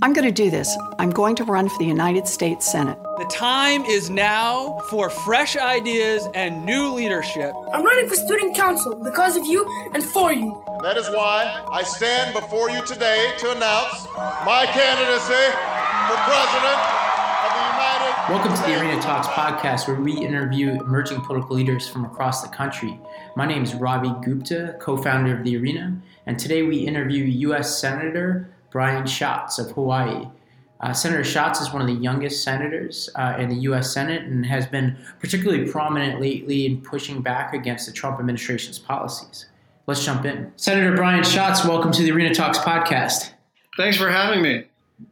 I'm going to do this. I'm going to run for the United States Senate. The time is now for fresh ideas and new leadership. I'm running for student council because of you and for you. That is why I stand before you today to announce my candidacy for president of the United Welcome to the Arena Talks podcast, where we interview emerging political leaders from across the country. My name is Ravi Gupta, co founder of the Arena, and today we interview U.S. Senator Brian Schatz of Hawaii. Uh, Senator Schatz is one of the youngest senators uh, in the U.S. Senate and has been particularly prominent lately in pushing back against the Trump administration's policies. Let's jump in. Senator Brian Schatz, welcome to the Arena Talks podcast. Thanks for having me.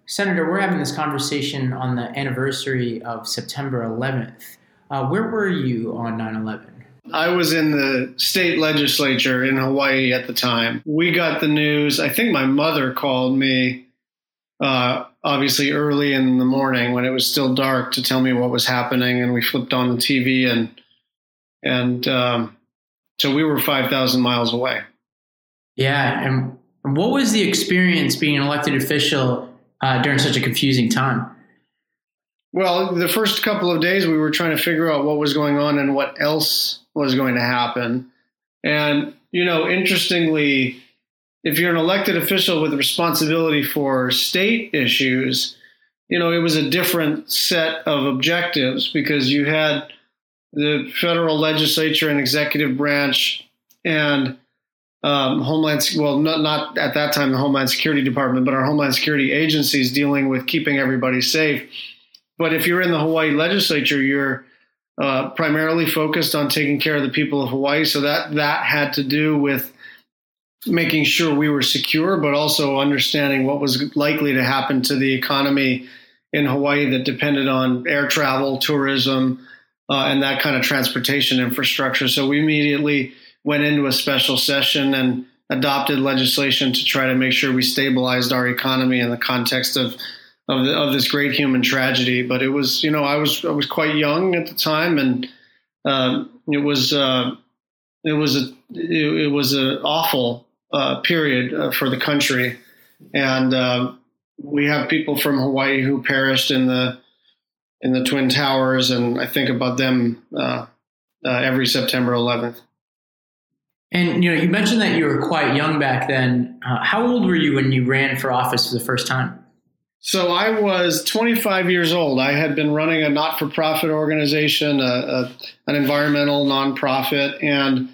Senator, we're having this conversation on the anniversary of September 11th. Uh, where were you on 9 11? I was in the state legislature in Hawaii at the time. We got the news. I think my mother called me, uh, obviously early in the morning when it was still dark, to tell me what was happening. And we flipped on the TV, and and um, so we were five thousand miles away. Yeah, and what was the experience being an elected official uh, during such a confusing time? Well, the first couple of days we were trying to figure out what was going on and what else was going to happen. And, you know, interestingly, if you're an elected official with responsibility for state issues, you know, it was a different set of objectives because you had the federal legislature and executive branch and um, Homeland, well, not, not at that time the Homeland Security Department, but our Homeland Security agencies dealing with keeping everybody safe. But if you're in the Hawaii legislature, you're uh, primarily focused on taking care of the people of Hawaii. So that that had to do with making sure we were secure, but also understanding what was likely to happen to the economy in Hawaii that depended on air travel, tourism, uh, and that kind of transportation infrastructure. So we immediately went into a special session and adopted legislation to try to make sure we stabilized our economy in the context of of, the, of this great human tragedy. But it was, you know, I was I was quite young at the time, and uh, it was uh, it was a it, it was an awful uh, period uh, for the country, and um, we have people from Hawaii who perished in the in the twin towers, and I think about them uh, uh, every September 11th. And you know, you mentioned that you were quite young back then. how old were you when you ran for office for the first time? So I was 25 years old. I had been running a not-for-profit organization, a, a, an environmental nonprofit, and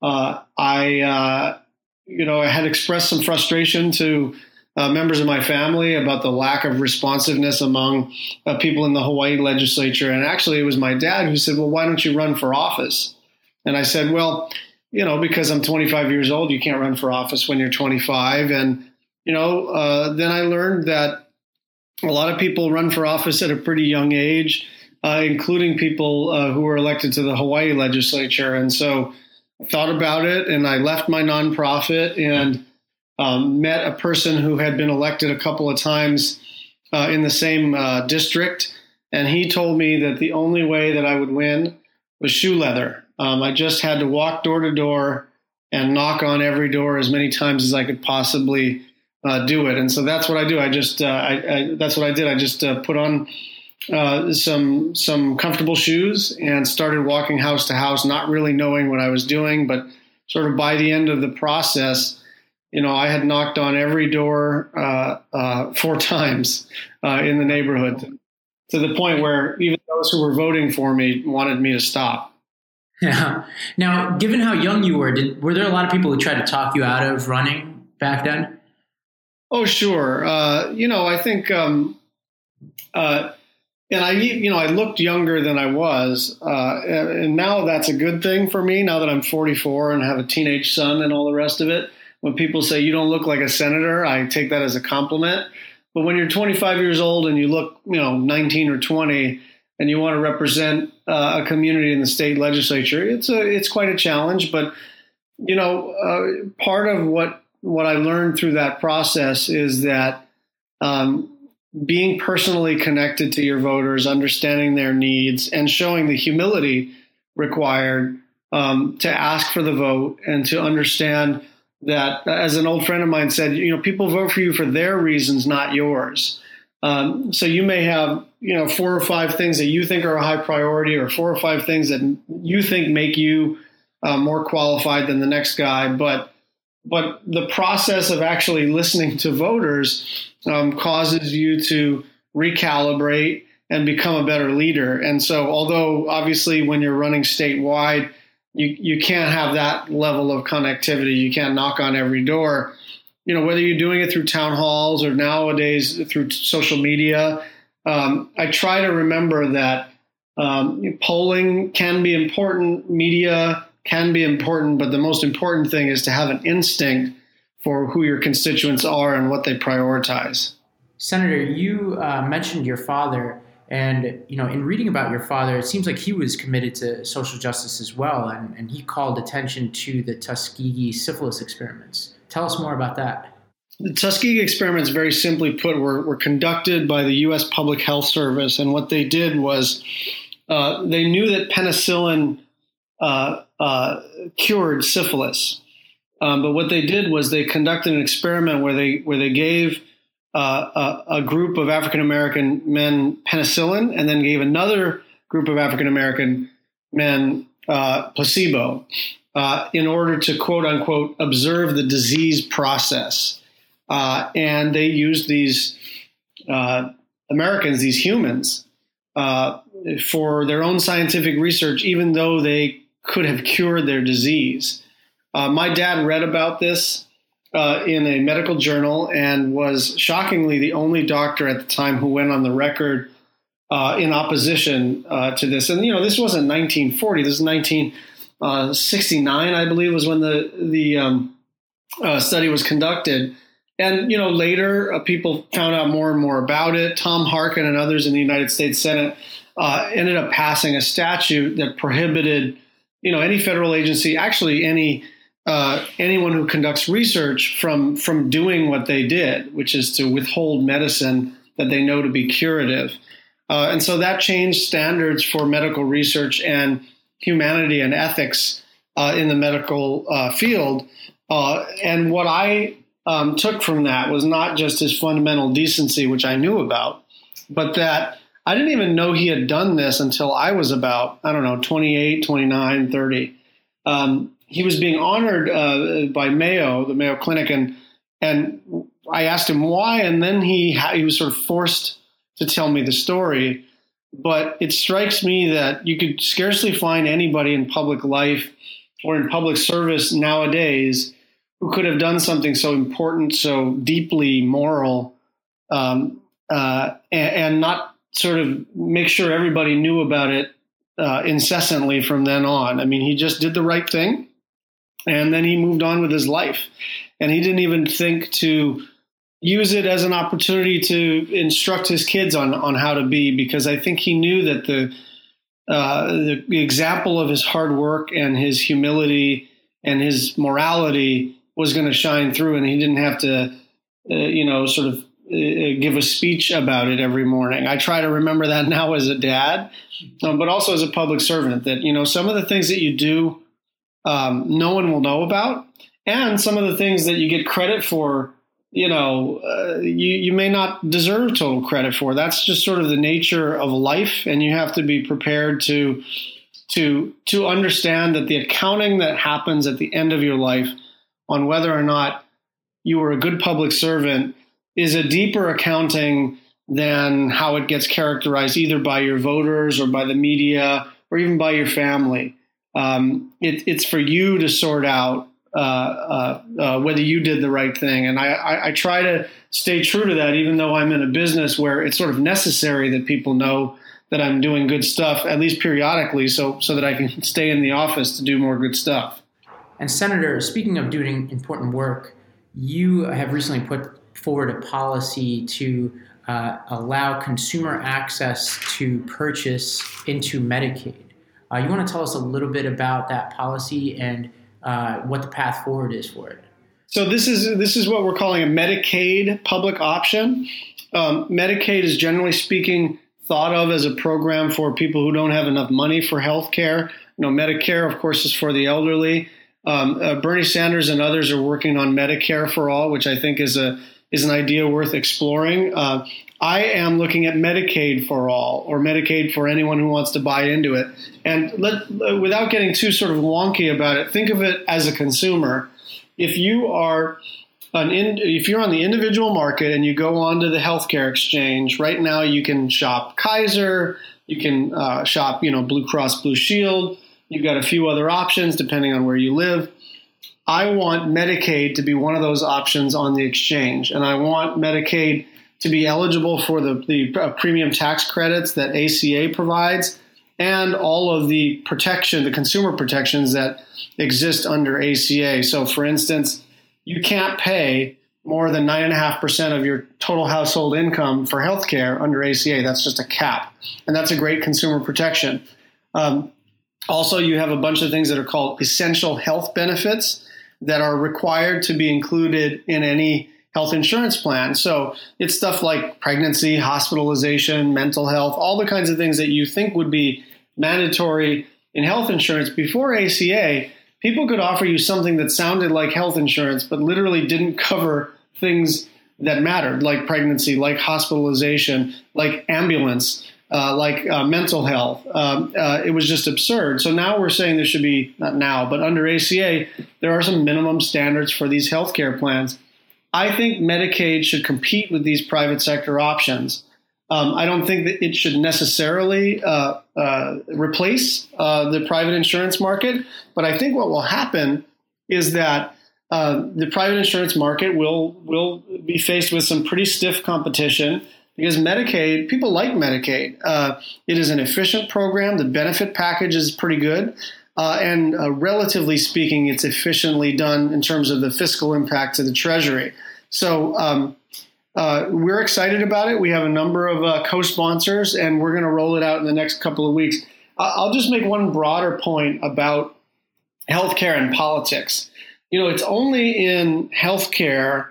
uh, I, uh, you know, I had expressed some frustration to uh, members of my family about the lack of responsiveness among uh, people in the Hawaii legislature. And actually, it was my dad who said, "Well, why don't you run for office?" And I said, "Well, you know, because I'm 25 years old, you can't run for office when you're 25." And you know, uh, then I learned that a lot of people run for office at a pretty young age, uh, including people uh, who were elected to the Hawaii legislature. And so I thought about it and I left my nonprofit and um, met a person who had been elected a couple of times uh, in the same uh, district. And he told me that the only way that I would win was shoe leather. Um, I just had to walk door to door and knock on every door as many times as I could possibly uh, do it. And so that's what I do. I just uh, I, I, that's what I did. I just uh, put on uh, some some comfortable shoes and started walking house to house, not really knowing what I was doing, but sort of by the end of the process, you know, I had knocked on every door uh, uh, four times in the neighborhood to the point where even those who were voting for me wanted me to stop. Yeah. Now, given how young you were, did, were there a lot of people who tried to talk you out of running back then? Oh, sure. Uh, you know, I think, um, uh, and I, you know, I looked younger than I was, uh, and now that's a good thing for me. Now that I'm 44 and have a teenage son and all the rest of it, when people say you don't look like a senator, I take that as a compliment. But when you're 25 years old and you look, you know, 19 or 20, and you want to represent uh, a community in the state legislature, it's a it's quite a challenge. But you know, uh, part of what what I learned through that process is that um, being personally connected to your voters, understanding their needs, and showing the humility required um, to ask for the vote and to understand that, as an old friend of mine said, you know, people vote for you for their reasons, not yours. Um, so you may have, you know, four or five things that you think are a high priority, or four or five things that you think make you uh, more qualified than the next guy. But but the process of actually listening to voters um, causes you to recalibrate and become a better leader. And so, although obviously when you're running statewide, you you can't have that level of connectivity. You can't knock on every door. You know, whether you're doing it through town halls or nowadays through social media, um, I try to remember that um, polling can be important, media can be important, but the most important thing is to have an instinct for who your constituents are and what they prioritize. Senator, you uh, mentioned your father, and you know, in reading about your father, it seems like he was committed to social justice as well, and, and he called attention to the Tuskegee syphilis experiments. Tell us more about that. The Tuskegee experiments, very simply put, were, were conducted by the U.S. Public Health Service, and what they did was uh, they knew that penicillin uh, uh, cured syphilis. Um, but what they did was they conducted an experiment where they where they gave uh, a, a, group of African American men penicillin, and then gave another group of African American men uh, placebo, uh, in order to quote unquote observe the disease process. Uh, and they used these Americans, these humans, for their own scientific research, even though they could have cured their disease. Uh, my dad read about this uh, in a medical journal and was shockingly the only doctor at the time who went on the record uh, in opposition uh, to this. And you know, this wasn't 1940. This is 1969, I believe, was when the the um, uh, study was conducted. And you know, later uh, people found out more and more about it. Tom Harkin and others in the United States Senate ended up passing a statute that prohibited you know any federal agency, actually any uh, anyone who conducts research from from doing what they did, which is to withhold medicine that they know to be curative. Uh, and so that changed standards for medical research and humanity and ethics uh, in the medical uh, field. Uh, and what I um, took from that was not just his fundamental decency, which I knew about, but that I didn't even know he had done this until I was about, I don't know, 28, 29, 30. Um, he was being honored uh, by Mayo, the Mayo Clinic, and and I asked him why, and then he he was sort of forced to tell me the story. But it strikes me that you could scarcely find anybody in public life or in public service nowadays who could have done something so important, so deeply moral, um, uh, and, and, not sort of make sure everybody knew about it uh, incessantly from then on. I mean, he just did the right thing, and then he moved on with his life, and he didn't even think to use it as an opportunity to instruct his kids on on how to be, because I think he knew that the uh, the, example of his hard work and his humility and his morality was going to shine through, and he didn't have to, uh, you know, sort of give a speech about it every morning. I try to remember that now as a dad, um, but also as a public servant. That you know some of the things that you do, um, no one will know about, and some of the things that you get credit for, you know, uh, you you may not deserve total credit for. That's just sort of the nature of life, and you have to be prepared to to to understand that the accounting that happens at the end of your life on whether or not you were a good public servant is a deeper accounting than how it gets characterized either by your voters or by the media or even by your family. Um, it, it's for you to sort out uh, uh, uh, whether you did the right thing. And I, I, I, try to stay true to that, even though I'm in a business where it's sort of necessary that people know that I'm doing good stuff, at least periodically, so, so that I can stay in the office to do more good stuff. And Senator, speaking of doing important work, you have recently put forward a policy to uh, allow consumer access to purchase into Medicaid. Uh, you want to tell us a little bit about that policy and uh, what the path forward is for it? So this is this is what we're calling a Medicaid public option. Um, Medicaid is generally speaking thought of as a program for people who don't have enough money for health care. You know, Medicare, of course, is for the elderly. Um, uh, Bernie Sanders and others are working on Medicare for all, which I think is a is an idea worth exploring. Uh, I am looking at Medicaid for all, or Medicaid for anyone who wants to buy into it. And let, without getting too sort of wonky about it, think of it as a consumer. If you are an in, if you're on the individual market and you go onto the healthcare exchange, right now you can shop Kaiser, you can uh, shop, you know, Blue Cross Blue Shield. You've got a few other options depending on where you live. I want Medicaid to be one of those options on the exchange, and I want Medicaid to be eligible for the, the uh, premium tax credits that ACA provides and all of the protection, the consumer protections that exist under ACA. So, for instance, you can't pay more than 9.5% of your total household income for healthcare under ACA. That's just a cap. And that's a great consumer protection. Um, also, you have a bunch of things that are called essential health benefits that are required to be included in any health insurance plan. So it's stuff like pregnancy, hospitalization, mental health, all the kinds of things that you think would be mandatory in health insurance before ACA. People could offer you something that sounded like health insurance, but literally didn't cover things that mattered, like pregnancy, like hospitalization, like ambulance, uh, like uh, mental health. Um, uh, it was just absurd. So now we're saying there should be, not now, but under ACA, there are some minimum standards for these healthcare plans. I think Medicaid should compete with these private sector options. Um, I don't think that it should necessarily uh, uh, replace uh, the private insurance market, but I think what will happen is that the private insurance market will will be faced with some pretty stiff competition because Medicaid, people like Medicaid. Uh, it is an efficient program. The benefit package is pretty good. Uh, and uh, relatively speaking, it's efficiently done in terms of the fiscal impact to the Treasury. So um, uh, we're excited about it. We have a number of uh, co-sponsors, and we're going to roll it out in the next couple of weeks. I'll just make one broader point about healthcare and politics. You know, it's only in healthcare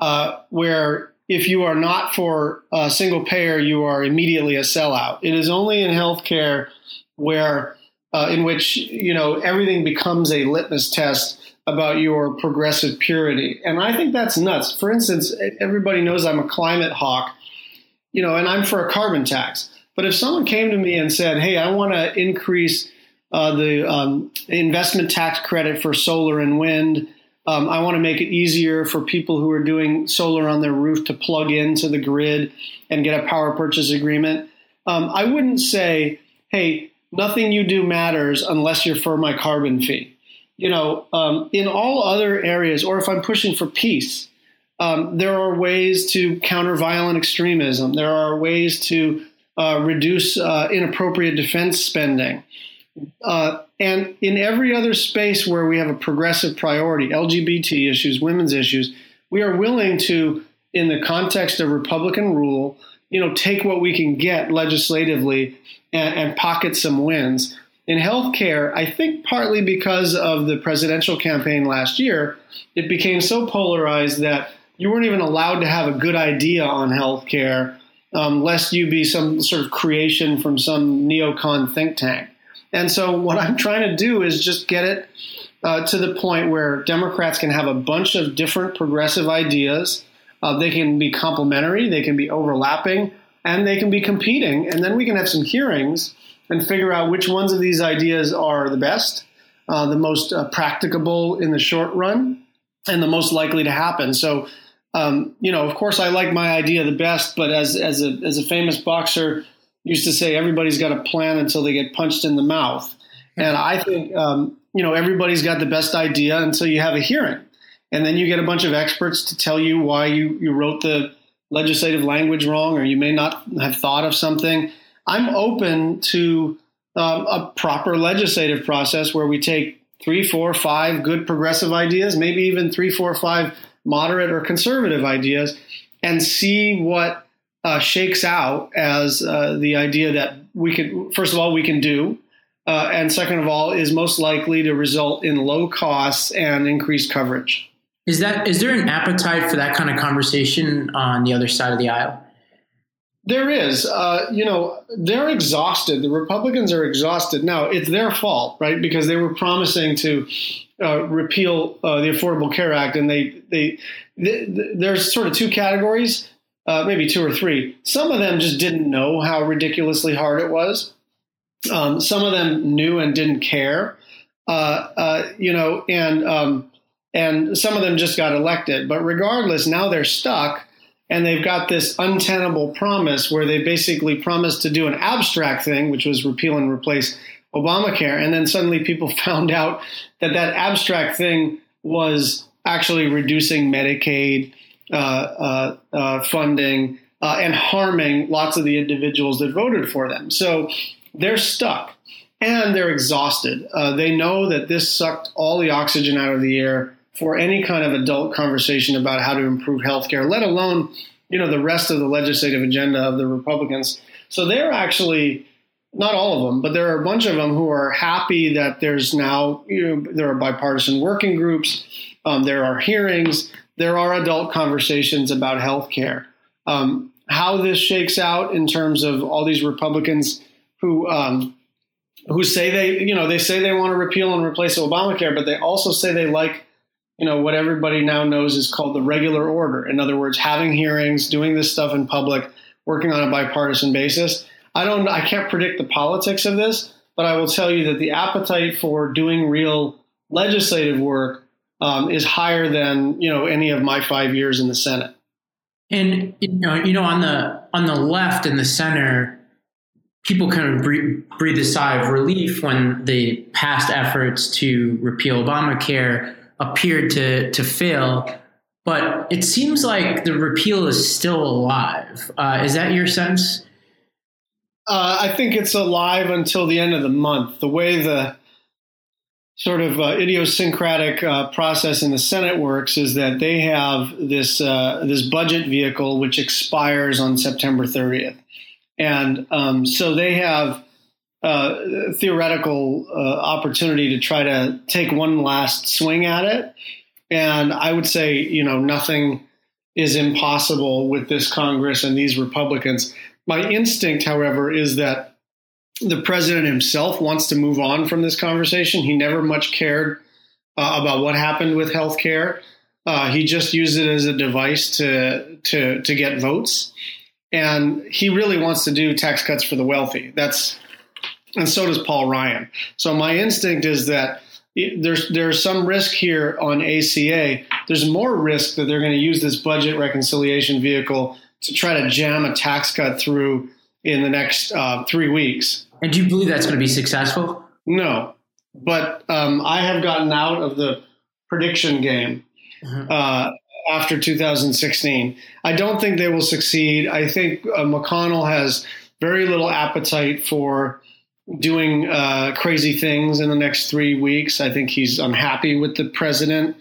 uh, where if you are not for a single payer, you are immediately a sellout. It is only in healthcare where uh, in which you know everything becomes a litmus test about your progressive purity, and I think that's nuts. For instance, everybody knows I'm a climate hawk, you know, and I'm for a carbon tax. But if someone came to me and said, "Hey, I want to increase uh, the um, investment tax credit for solar and wind," um, I want to make it easier for people who are doing solar on their roof to plug into the grid and get a power purchase agreement. Um, I wouldn't say, "Hey." nothing you do matters unless you're for my carbon fee. You know, um, in all other areas, or if I'm pushing for peace, um, there are ways to counter violent extremism. There are ways to uh, reduce uh, inappropriate defense spending. Uh, and in every other space where we have a progressive priority, LGBT issues, women's issues, we are willing to, in the context of Republican rule, you know, take what we can get legislatively and, and pocket some wins. In healthcare, I think partly because of the presidential campaign last year, it became so polarized that you weren't even allowed to have a good idea on healthcare, um, lest you be some sort of creation from some neocon think tank. And so, what I'm trying to do is just get it uh, to the point where Democrats can have a bunch of different progressive ideas. Uh, they can be complementary, they can be overlapping, and they can be competing. And then we can have some hearings and figure out which ones of these ideas are the best, uh, the most uh, practicable in the short run, and the most likely to happen. So, um, you know, of course, I like my idea the best, but as as a as a famous boxer used to say, everybody's got a plan until they get punched in the mouth. And I think um, you know everybody's got the best idea until you have a hearing, and then you get a bunch of experts to tell you why you you wrote the legislative language wrong or you may not have thought of something. I'm open to um, a proper legislative process where we take three, four, five good progressive ideas, maybe even three, four, five moderate or conservative ideas, and see what uh, shakes out as uh, the idea that we can, first of all, we can do. Uh, and second of all, is most likely to result in low costs and increased coverage. Is that is there an appetite for that kind of conversation on the other side of the aisle? There is, uh, you know, they're exhausted. The Republicans are exhausted now. It's their fault, right? Because they were promising to uh, repeal uh, the Affordable Care Act, and they, they, they there's sort of two categories, uh, maybe two or three. Some of them just didn't know how ridiculously hard it was. Um, some of them knew and didn't care, uh, uh, you know, and um, and some of them just got elected. But regardless, now they're stuck and they've got this untenable promise where they basically promised to do an abstract thing, which was repeal and replace Obamacare, and then suddenly people found out that that abstract thing was actually reducing Medicaid funding uh, and harming lots of the individuals that voted for them. So they're stuck and they're exhausted. Uh, they know that this sucked all the oxygen out of the air for any kind of adult conversation about how to improve healthcare, let alone you know the rest of the legislative agenda of the Republicans. So they're actually not all of them, but there are a bunch of them who are happy that there's now you know there are bipartisan working groups, um, there are hearings, there are adult conversations about healthcare. Um, how this shakes out in terms of all these Republicans who um, who say they you know they say they want to repeal and replace Obamacare, but they also say they like you know what everybody now knows is called the regular order. In other words, having hearings, doing this stuff in public, working on a bipartisan basis. I don't I can't predict the politics of this, but I will tell you that the appetite for doing real legislative work um, is higher than you know any of my five years in the Senate. And you know, you know, on the on the left and the center, people kind of breathe, breathe a sigh of relief when the past efforts to repeal Obamacare appeared to to fail. But it seems like the repeal is still alive. Uh, is that your sense? Uh, I think it's alive until the end of the month. The way the sort of uh, idiosyncratic uh, process in the Senate works is that they have this uh, this budget vehicle which expires on September 30th, and um, so they have uh, theoretical uh, opportunity to try to take one last swing at it. And I would say, you know, nothing is impossible with this Congress and these Republicans. My instinct, however, is that the president himself wants to move on from this conversation. He never much cared uh, about what happened with health care. Uh, he just used it as a device to to to get votes, and he really wants to do tax cuts for the wealthy. That's and so does Paul Ryan. So my instinct is that there's there's some risk here on ACA. There's more risk that they're going to use this budget reconciliation vehicle to try to jam a tax cut through in the next uh, three weeks. And do you believe that's going to be successful? No, but um, I have gotten out of the prediction game mm-hmm. uh, after 2016. I don't think they will succeed. I think uh, McConnell has very little appetite for doing uh, crazy things in the next three weeks. I think he's unhappy with the president,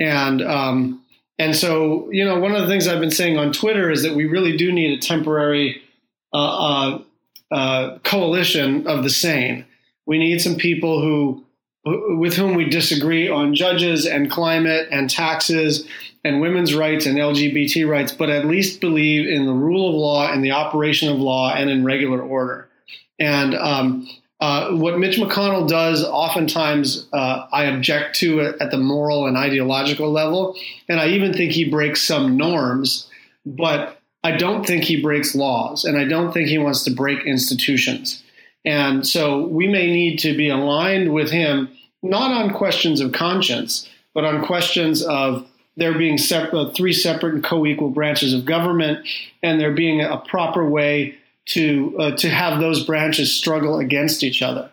and um, and so you know one of the things I've been saying on Twitter is that we really do need a temporary uh, uh, coalition of the sane. We need some people who with whom we disagree on judges and climate and taxes and women's rights and LGBT rights, but at least believe in the rule of law and the operation of law and in regular order. And um, uh, what Mitch McConnell does, oftentimes, uh, I object to at the moral and ideological level. And I even think he breaks some norms, but I don't think he breaks laws. And I don't think he wants to break institutions. And so we may need to be aligned with him, not on questions of conscience, but on questions of there being separate, three separate and co equal branches of government, and there being a proper way to uh, to have those branches struggle against each other.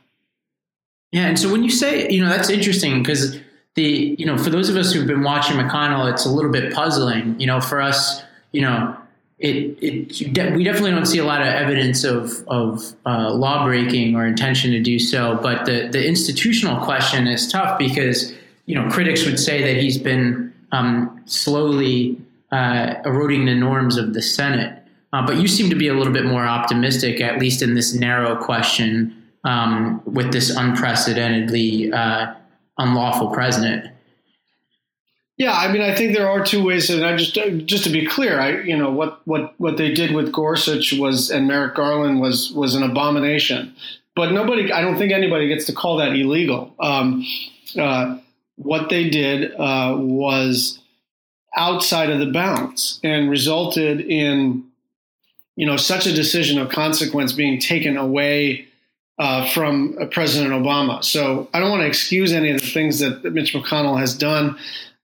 Yeah, and so when you say, you know, that's interesting because the, you know, for those of us who've been watching McConnell, it's a little bit puzzling. You know, for us, you know, it, it we definitely don't see a lot of evidence of of uh, law breaking or intention to do so. But the the institutional question is tough because you know critics would say that he's been um, slowly uh, eroding the norms of the Senate. Uh, but you seem to be a little bit more optimistic, at least in this narrow question, um, with this unprecedentedly uh, unlawful president. Yeah, I mean, I think there are two ways, and I just just to be clear, I you know what what what they did with Gorsuch was and Merrick Garland was was an abomination, but nobody, I don't think anybody gets to call that illegal. Um, uh, what they did uh, was outside of the bounds and resulted in you know such a decision of consequence being taken away uh, from President Obama. So I don't want to excuse any of the things that Mitch McConnell has done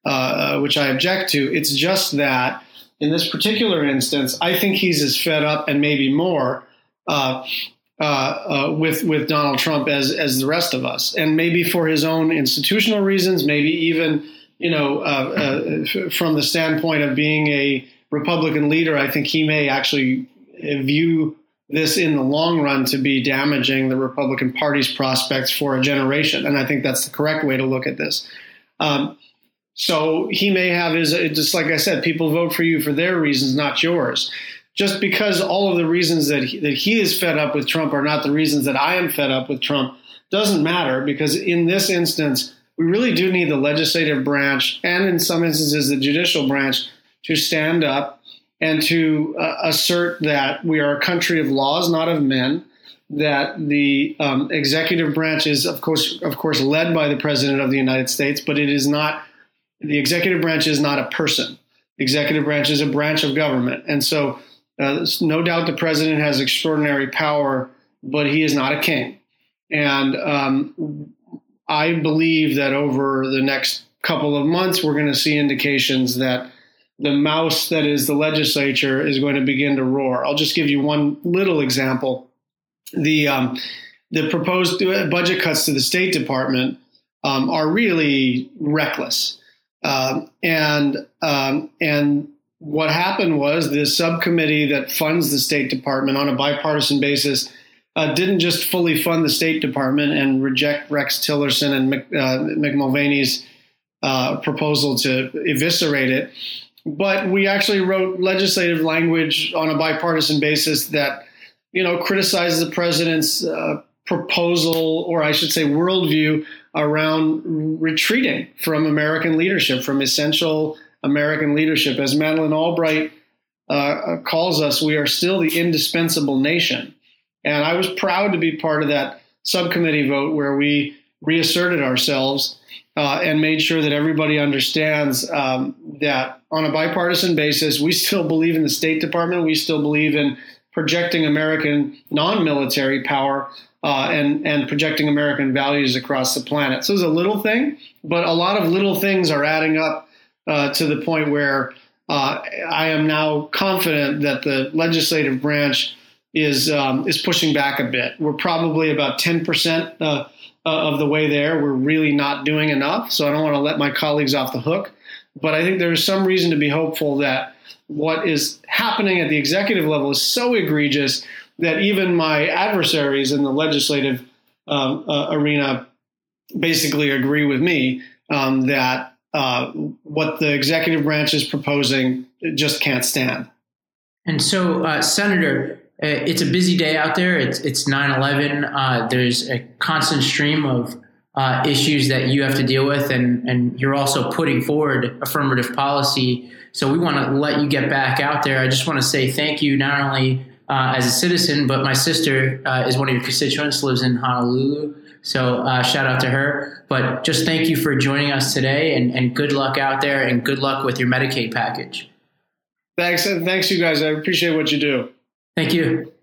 uh, which I object to. It's just that in this particular instance, I think he's as fed up and maybe more uh, uh, uh, with with Donald Trump as as the rest of us, and maybe for his own institutional reasons, maybe even you know uh, from the standpoint of being a Republican leader, I think he may actually view this in the long run to be damaging the Republican Party's prospects for a generation, and I think that's the correct way to look at this. Um, so he may have his, just like I said, people vote for you for their reasons, not yours. Just because all of the reasons that he, that he is fed up with Trump are not the reasons that I am fed up with Trump doesn't matter because in this instance, we really do need the legislative branch and in some instances the judicial branch to stand up and to uh, assert that we are a country of laws, not of men. That the um, executive branch is, of course, of course, led by the president of the United States, but it is not the executive branch is not a person. The executive branch is a branch of government. And so, uh, no doubt the president has extraordinary power, but he is not a king. And um, I believe that over the next couple of months, we're going to see indications that the mouse that is the legislature is going to begin to roar. I'll just give you one little example. The um, the proposed budget cuts to the State Department um, are really reckless. Um, and um, and what happened was the subcommittee that funds the State Department on a bipartisan basis uh, didn't just fully fund the State Department and reject Rex Tillerson and Mick, uh, uh, proposal to eviscerate it, but we actually wrote legislative language on a bipartisan basis that you know criticizes the president's uh, proposal, or I should say, worldview around retreating from American leadership, from essential American leadership. As Madeleine Albright uh, calls us, we are still the indispensable nation. And I was proud to be part of that subcommittee vote where we reasserted ourselves uh, and made sure that everybody understands um, that on a bipartisan basis, we still believe in the State Department. We still believe in projecting American non military power uh, and and projecting American values across the planet. So it's a little thing, but a lot of little things are adding up uh, to the point where uh, I am now confident that the legislative branch is um, is pushing back a bit. We're probably about ten percent uh, of the way there. We're really not doing enough, so I don't want to let my colleagues off the hook. But I think there is some reason to be hopeful that what is happening at the executive level is so egregious that even my adversaries in the legislative um, uh, arena basically agree with me um, that uh, what the executive branch is proposing just can't stand. And so, uh, Senator, uh, it's a busy day out there. It's it's 9/11. Uh, there's a constant stream of uh, issues that you have to deal with, and and you're also putting forward affirmative policy. So we want to let you get back out there. I just want to say thank you not only uh, as a citizen, but my sister uh, is one of your constituents, lives in Honolulu. So uh, shout out to her. But just thank you for joining us today and, and good luck out there and good luck with your Medicaid package. Thanks. Thanks, you guys. I appreciate what you do. Thank you.